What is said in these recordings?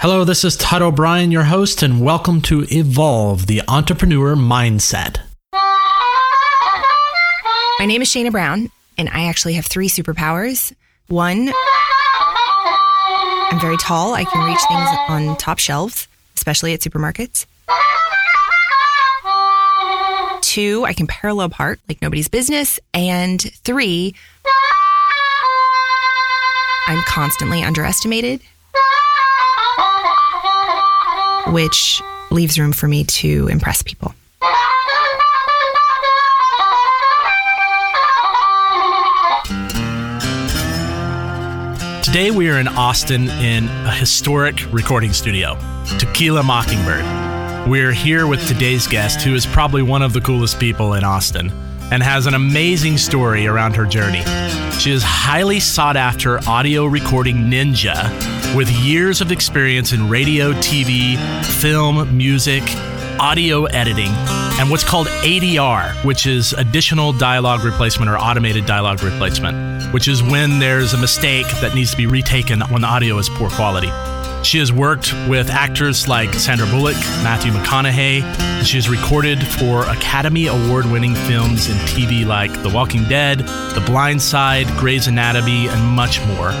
Hello, this is Todd O'Brien, your host, and welcome to Evolve the Entrepreneur Mindset. My name is Shana Brown, and I actually have three superpowers. One, I'm very tall. I can reach things on top shelves, especially at supermarkets. Two, I can parallel park like nobody's business. And three, I'm constantly underestimated, which leaves room for me to impress people. Today we are in Austin in a historic recording studio, Tequila Mockingbird. We're here with today's guest, who is probably one of the coolest people in Austin and has an amazing story around her journey. She is highly sought after audio recording ninja with years of experience in radio, TV, film, music, audio editing, and what's called ADR, which is additional dialogue replacement or automated dialogue replacement, which is when there's a mistake that needs to be retaken when the audio is poor quality. She has worked with actors like Sandra Bullock, Matthew McConaughey, she has recorded for Academy Award winning films and TV like The Walking Dead, The Blind Side, Grey's Anatomy, and much more.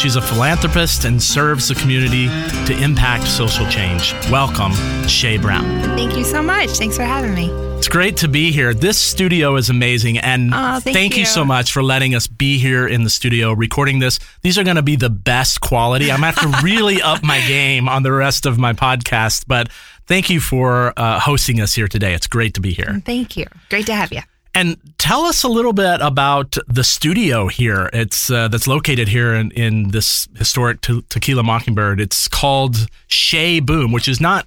She's a philanthropist and serves the community to impact social change. Welcome, Shay Brown. Thank you so much. Thanks for having me. It's great to be here. This studio is amazing. And Oh, thank you. you. so much for letting us be here in the studio recording this. These are going to be the best quality. I'm going to have to really up my game on the rest of my podcast. But thank you for uh, hosting us here today. It's great to be here. Thank you. Great to have you. And tell us a little bit about the studio here. It's uh, that's located here in, in this historic te- Tequila Mockingbird. It's called Chez Boom, which is not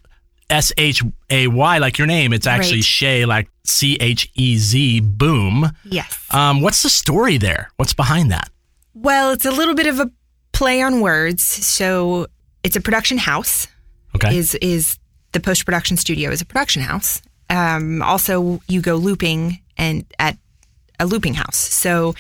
S H A Y like your name. It's actually Right. Chez like C H E Z Boom. Yes. Um, what's the story there? What's behind that? Well, it's a little bit of a play on words. So it's a production house. Okay. Is is the post production studio is a production house. Um, also, you go looping and at a looping house. So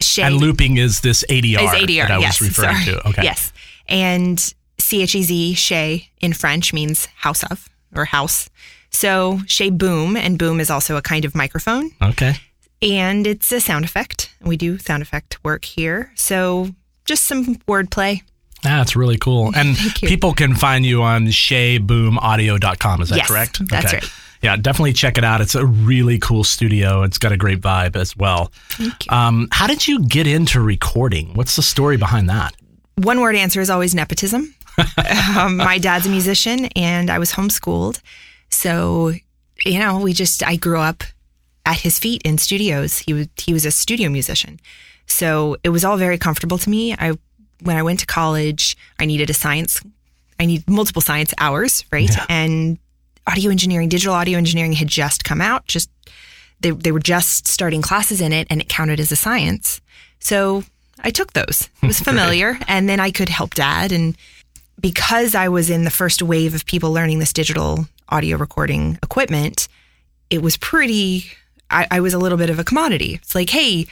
Shay and looping is this ADR, is ADR. that I yes, was referring sorry. to. Okay. Yes, and C H E Z Chez in French means house of or house. So Chez Boom, and boom is also a kind of microphone. Okay. and it's a sound effect. We do sound effect work here. So just some wordplay. That's really cool. And people can find you on chezboomaudio.com. Is that Yes, correct? that's right. Yeah, definitely check it out. It's a really cool studio. It's got a great vibe as well. Thank you. Um, how did you get into recording? What's the story behind that? One word answer is always nepotism. Um, my dad's a musician and I was homeschooled. So, you know, we just, I grew up at his feet in studios. He was, he was a studio musician. So it was all very comfortable to me. I, when I went to college, I needed a science, I need multiple science hours, right? Yeah. And audio engineering, digital audio engineering had just come out. Just, they, they were just starting classes in it and it counted as a science. So I took those. It was familiar. and then I could help dad. And because I was in the first wave of people learning this digital audio recording equipment, it was pretty, I, I was a little bit of a commodity. It's like, hey,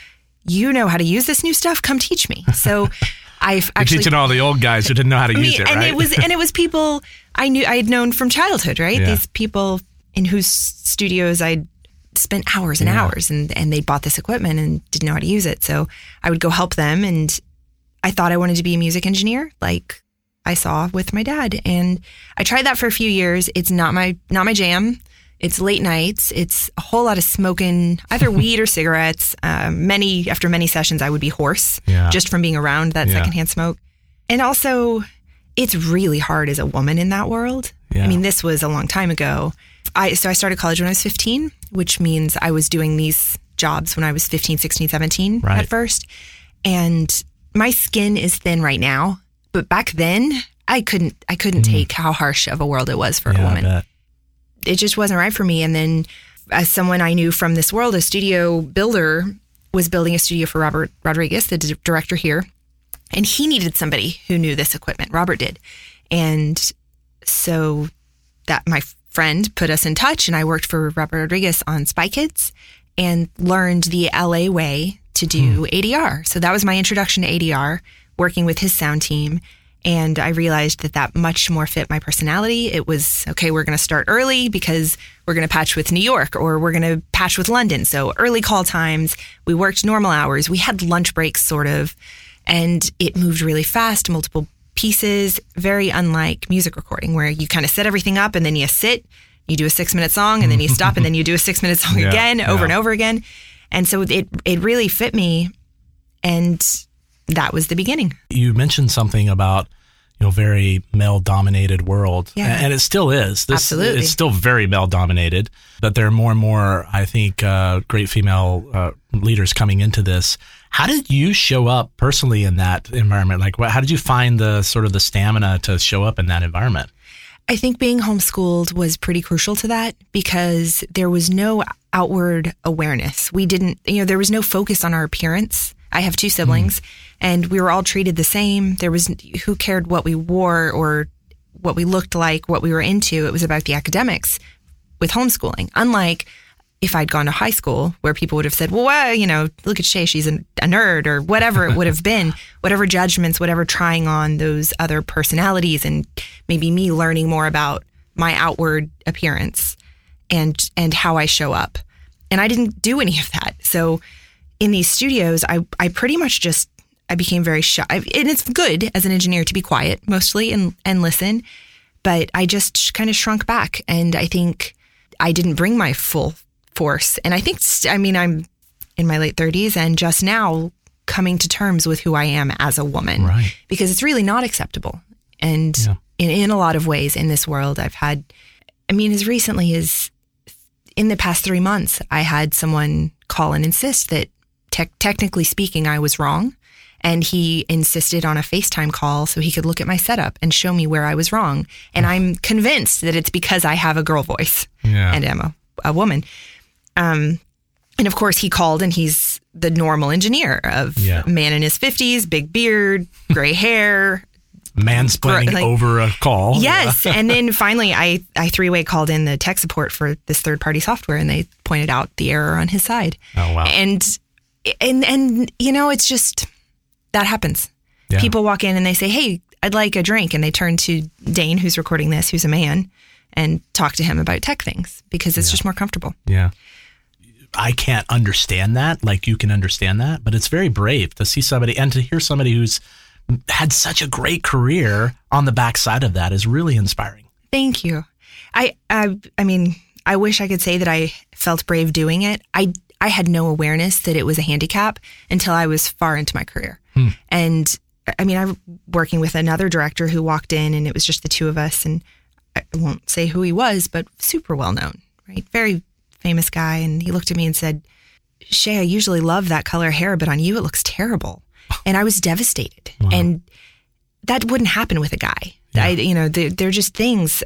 you know how to use this new stuff? Come teach me. So I've You're teaching all the old guys who didn't know how to I mean, use it, and right? it was and it was people I knew I had known from childhood, right? Yeah. These people in whose studios I'd spent hours and Yeah. hours and and they bought this equipment and didn't know how to use it. So I would go help them and I thought I wanted to be a music engineer like I saw with my dad and I tried that for a few years. It's not my not my jam. It's late nights. It's a whole lot of smoking, either weed or cigarettes. Um, many after many sessions, I would be hoarse Yeah. just from being around that Yeah. secondhand smoke. And also, it's really hard as a woman in that world. Yeah. I mean, this was a long time ago. I so I started college when I was 15, which means I was doing these jobs when I was 15, 16, 17 Right. at first. And my skin is thin right now, but back then I couldn't I couldn't take how harsh of a world it was for a Mm. yeah, I woman it just wasn't right for me. And then, as someone I knew from this world, a studio builder was building a studio for Robert Rodriguez, the d- director here, and he needed somebody who knew this equipment. Robert did, and so that my friend put us in touch, and I worked for Robert Rodriguez on Spy Kids and learned the LA way to do ADR. So that was my introduction to ADR, working with his sound team. And I realized that that much more fit my personality. It was okay, we're going to start early because we're going to patch with New York or we're going to patch with London. So early call times, we worked normal hours, we had lunch breaks sort of, and it moved really fast, multiple pieces, very unlike music recording where you kind of set everything up and then you sit, you do a six minute song and then you stop and then you do a six minute song Yeah, again over yeah. and over again. And so it, it really fit me. And that was the beginning. You mentioned something about you know very male dominated world, Yeah. and it still is. This, Absolutely. it's still very male dominated. But there are more and more, I think, uh, great female uh, leaders coming into this. How did you show up personally in that environment? Like, what, how did you find the sort of the stamina to show up in that environment? I think being homeschooled was pretty crucial to that because there was no outward awareness. We didn't, you know, there was no focus on our appearance. I have two siblings mm. and we were all treated the same. There was who cared what we wore or what we looked like, what we were into. It was about the academics with homeschooling. Unlike if I'd gone to high school where people would have said, well, well you know, look at Shay, she's a, a nerd or whatever it would have been, whatever judgments, whatever trying on those other personalities and maybe me learning more about my outward appearance and, and how I show up. And I didn't do any of that. So in these studios, I, I pretty much just, I became very shy. And it's good as an engineer to be quiet mostly and, and listen. But I just kind of shrunk back. And I think I didn't bring my full force. And I think, I mean, I'm in my late 30s and just now coming to terms with who I am as a woman Right. because it's really not acceptable. And Yeah. in, in a lot of ways in this world, I've had, I mean, as recently as in the past three months, I had someone call and insist that tech technically speaking, I was wrong. And he insisted on a FaceTime call so he could look at my setup and show me where I was wrong. And I'm convinced that it's because I have a girl voice Yeah. and am a, a woman. Um, and of course, he called and he's the normal engineer of Yeah. man in his 50s, big beard, gray hair, Mansplaining like- over a call. Yes. and then finally, I, I three way called in the tech support for this third party software and they pointed out the error on his side. Oh wow. And, and, and, you know, it's just that happens. Yeah. People walk in and they say, Hey, I'd like a drink. And they turn to Dane, who's recording this, who's a man, and talk to him about tech things because it's just more comfortable. Yeah. I can't understand that like you can understand that, but it's very brave to see somebody and to hear somebody who's had such a great career on the backside of that is really inspiring. Thank you. I, I, I mean, I wish I could say that I felt brave doing it. I, I had no awareness that it was a handicap until I was far into my career. Hmm. And I mean, I'm working with another director who walked in and it was just the two of us. And I won't say who he was, but super well known, right? Very famous guy. And he looked at me and said, Shay, I usually love that color hair, but on you, it looks terrible. And I was devastated. And that wouldn't happen with a guy. I, you know, they're, they're just things,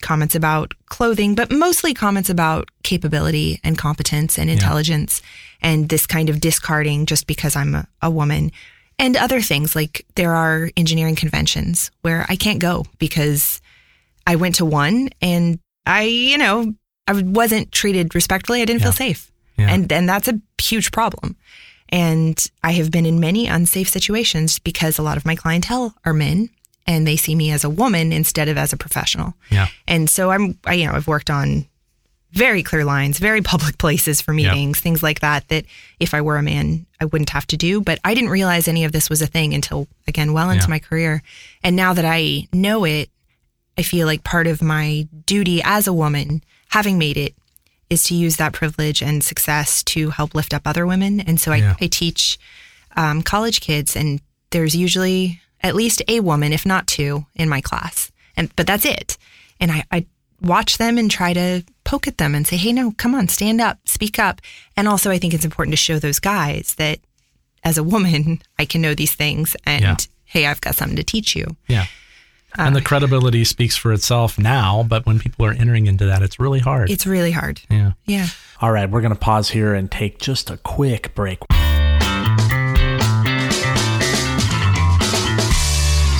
comments about clothing, but mostly comments about capability and competence and intelligence and this kind of discarding just because I'm a, a woman and other things like there are engineering conventions where I can't go because I went to one and I, you know, I wasn't treated respectfully. I didn't feel safe. Yeah. And, and that's a huge problem. And I have been in many unsafe situations because a lot of my clientele are men and they see me as a woman instead of as a professional. Yeah. And so I'm, I, you know, I've worked on very clear lines, very public places for meetings, things like that, that if I were a man, I wouldn't have to do. But I didn't realize any of this was a thing until, again, well into Yeah. my career. And now that I know it, I feel like part of my duty as a woman, having made it, is to use that privilege and success to help lift up other women. And so I, Yeah. I teach um, college kids, and there's usually at least a woman, if not two, in my class. And but that's it. And I, I watch them and try to poke at them and say, "Hey, no, come on, stand up, speak up." And also, I think it's important to show those guys that as a woman, I can know these things, and Yeah. hey, I've got something to teach you. Yeah. Uh, and the credibility speaks for itself now, but when people are entering into that, it's really hard. It's really hard. yeah. Yeah. All right, we're going to pause here and take just a quick break.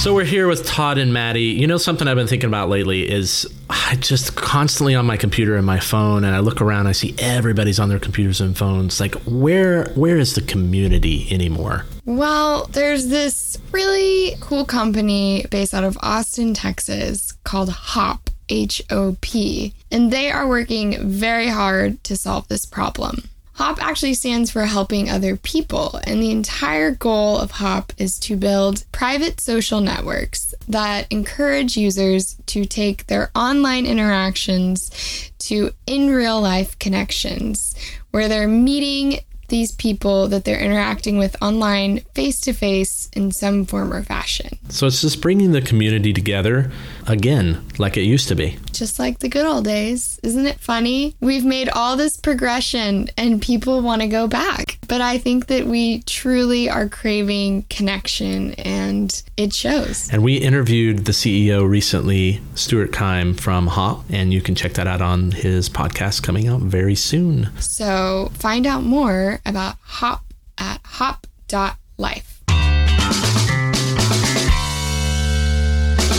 So we're here with Todd and Maddie. You know something I've been thinking about lately is I just constantly on my computer and my phone and I look around I see everybody's on their computers and phones. Like where where is the community anymore? Well, there's this really cool company based out of Austin, Texas called Hop, H O P, and they are working very hard to solve this problem. HOP actually stands for helping other people, and the entire goal of HOP is to build private social networks that encourage users to take their online interactions to in real life connections where they're meeting these people that they're interacting with online face to face in some form or fashion. So it's just bringing the community together again, like it used to be. Just like the good old days. Isn't it funny? We've made all this progression and people want to go back. But I think that we truly are craving connection and it shows. And we interviewed the CEO recently, Stuart Kime from Hop, and you can check that out on his podcast coming out very soon. So find out more about Hop at hop.life.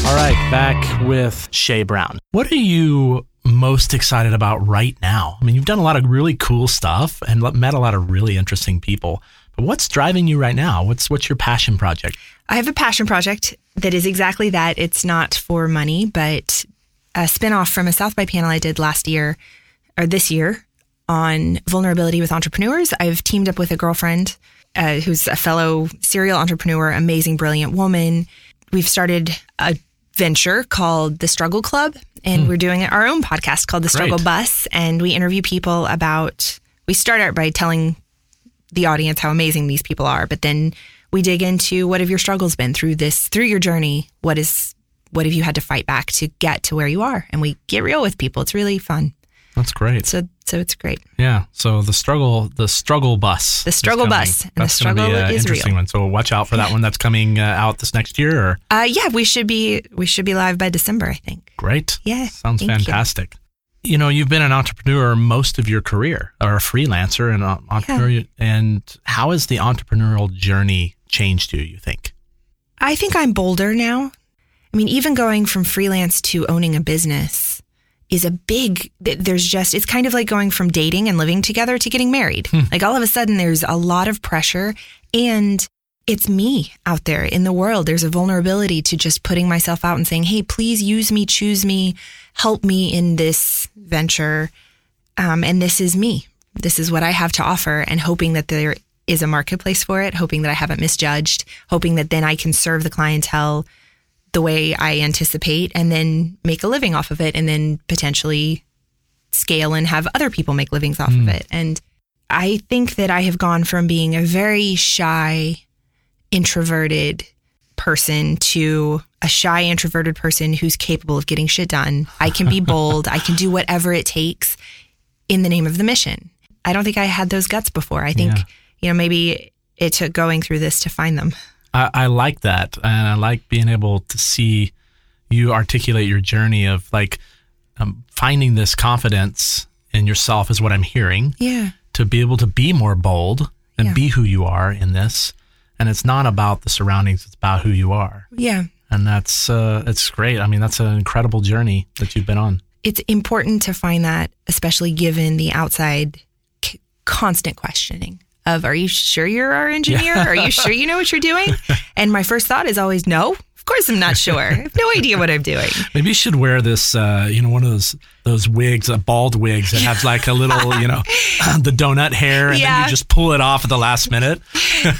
All right, back with Shay Brown. What are you most excited about right now? I mean, you've done a lot of really cool stuff and met a lot of really interesting people. But what's driving you right now? What's what's your passion project? I have a passion project that is exactly that. It's not for money, but a spinoff from a South by panel I did last year or this year on vulnerability with entrepreneurs. I've teamed up with a girlfriend uh, who's a fellow serial entrepreneur, amazing, brilliant woman. We've started a venture called the Struggle Club, and hmm. we're doing our own podcast called the Struggle Great. Bus, and we interview people about. We start out by telling the audience how amazing these people are, but then we dig into what have your struggles been through this through your journey. What is what have you had to fight back to get to where you are? And we get real with people. It's really fun. That's great. So so it's great. Yeah. So the struggle, the struggle bus, The struggle bus, and the That's gonna struggle be an is interesting real. one. So watch out for that one. That's coming uh, out this next year. Or Uh, yeah, we should be we should be live by December, I think. great. Yeah, Sounds thank you. fantastic. You. know, you've been an entrepreneur most of your career, or a freelancer and an entrepreneur. And how has the entrepreneurial journey changed you? You think? I think I'm bolder now. I mean, even going from freelance to owning a business is a big, th- there's just, it's kind of like going from dating and living together to getting married. Like all of a sudden, there's a lot of pressure and it's me out there in the world. There's a vulnerability to just putting myself out and saying, hey, please use me, choose me, help me in this venture. Um, and this is me. This is what I have to offer, and hoping that there is a marketplace for it, hoping that I haven't misjudged, hoping that then I can serve the clientele the way I anticipate and then make a living off of it, and then potentially scale and have other people make livings off of hmm. it. And I think that I have gone from being a very shy, introverted person to a shy, introverted person who's capable of getting shit done. I can be bold. I can do whatever it takes in the name of the mission. I don't think I had those guts before. I think, Yeah. you know, maybe it took going through this to find them. I, I like that, and I like being able to see you articulate your journey of like um, finding this confidence in yourself is what I'm hearing. Yeah. to be able to be more bold and Yeah. be who you are in this. And it's not about the surroundings; it's about who you are, Yeah. and that's uh, it's great. I mean, that's an incredible journey that you've been on. It's important to find that, especially given the outside c- constant questioning of, are you sure you're our engineer? Are you sure you know what you're doing? And my first thought is always, no, of course I'm not sure. I have no idea what I'm doing. Maybe you should wear this, uh, you know, one of those those wigs, uh, bald wigs that have like a little, you know, the donut hair, and then you just pull it off at the last minute.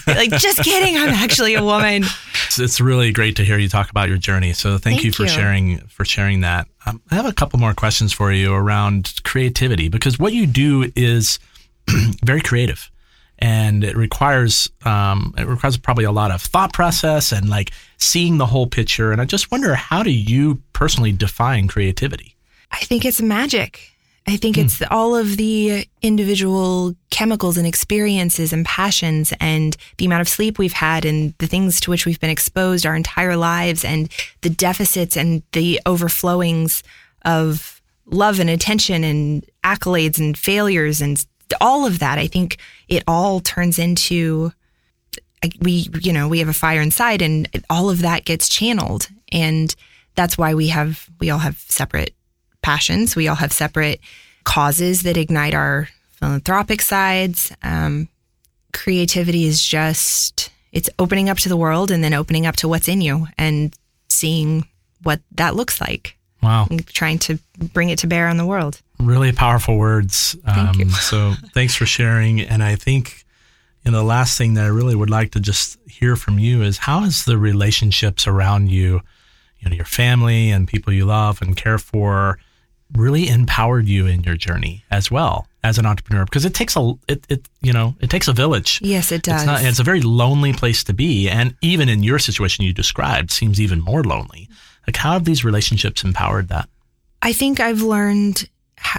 Like, just kidding. I'm actually a woman. It's, it's really great to hear you talk about your journey. So thank, Thank you for you. sharing for sharing that. Um, I have a couple more questions for you around creativity because what you do is very creative, and it requires um, it requires probably a lot of thought process and like seeing the whole picture. And I just wonder how do you personally define creativity? I think it's magic. I think it's all of the individual chemicals and experiences and passions and the amount of sleep we've had and the things to which we've been exposed our entire lives and the deficits and the overflowings of love and attention and accolades and failures and all of that. I think it all turns into we, you know, we have a fire inside and all of that gets channeled. And that's why we have, we all have separate passions. We all have separate causes that ignite our philanthropic sides. Um, creativity is just, it's opening up to the world and then opening up to what's in you and seeing what that looks like Wow. and trying to bring it to bear on the world. Really powerful words. Thank you. Um, so thanks for sharing. And I think, you know, the last thing that I really would like to just hear from you is how has the relationships around you, you know, your family and people you love and care for really empowered you in your journey as well as an entrepreneur? Because it takes a, it, it you know, it takes a village. Yes, it does. It's not. It's a very lonely place to be, and even in your situation you described, seems even more lonely. Like, how have these relationships empowered that? I think I've learned,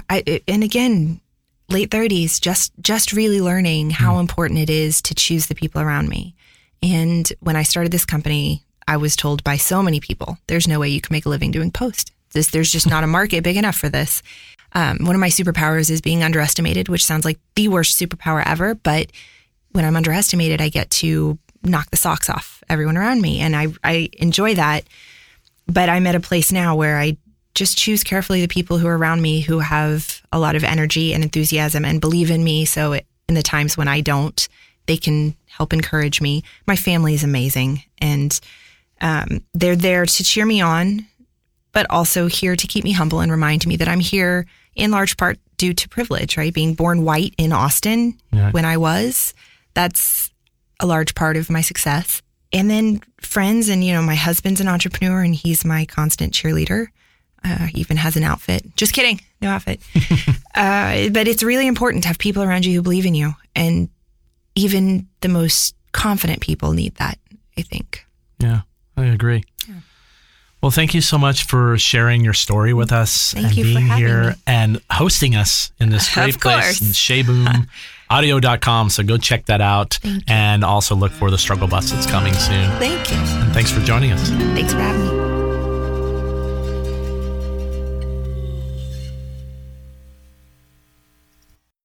I- and again, late thirties, just just really learning how important it is to choose the people around me. And when I started this company, I was told by so many people, "There's no way you can make a living doing post. This, there's just not a market big enough for this." Um, one of my superpowers is being underestimated, which sounds like the worst superpower ever. But when I'm underestimated, I get to knock the socks off everyone around me, and I I enjoy that but I'm at a place now where I just choose carefully the people who are around me who have a lot of energy and enthusiasm and believe in me. So it, in the times when I don't, they can help encourage me. My family is amazing and um, they're there to cheer me on, but also here to keep me humble and remind me that I'm here in large part due to privilege, right? Being born white in Austin Yeah. when I was, that's a large part of my success. And then friends, and you know, my husband's an entrepreneur and he's my constant cheerleader. Uh, he even has an outfit. Just kidding, no outfit. uh, but it's really important to have people around you who believe in you. And even the most confident people need that, I think. Yeah, I agree. Well, thank you so much for sharing your story with us Thank and being here me. and hosting us in this great place in ChezBoomAudio.com. So go check that out and also look for the struggle bus that's coming soon. Thank you. And thanks for joining us. Thanks for having me.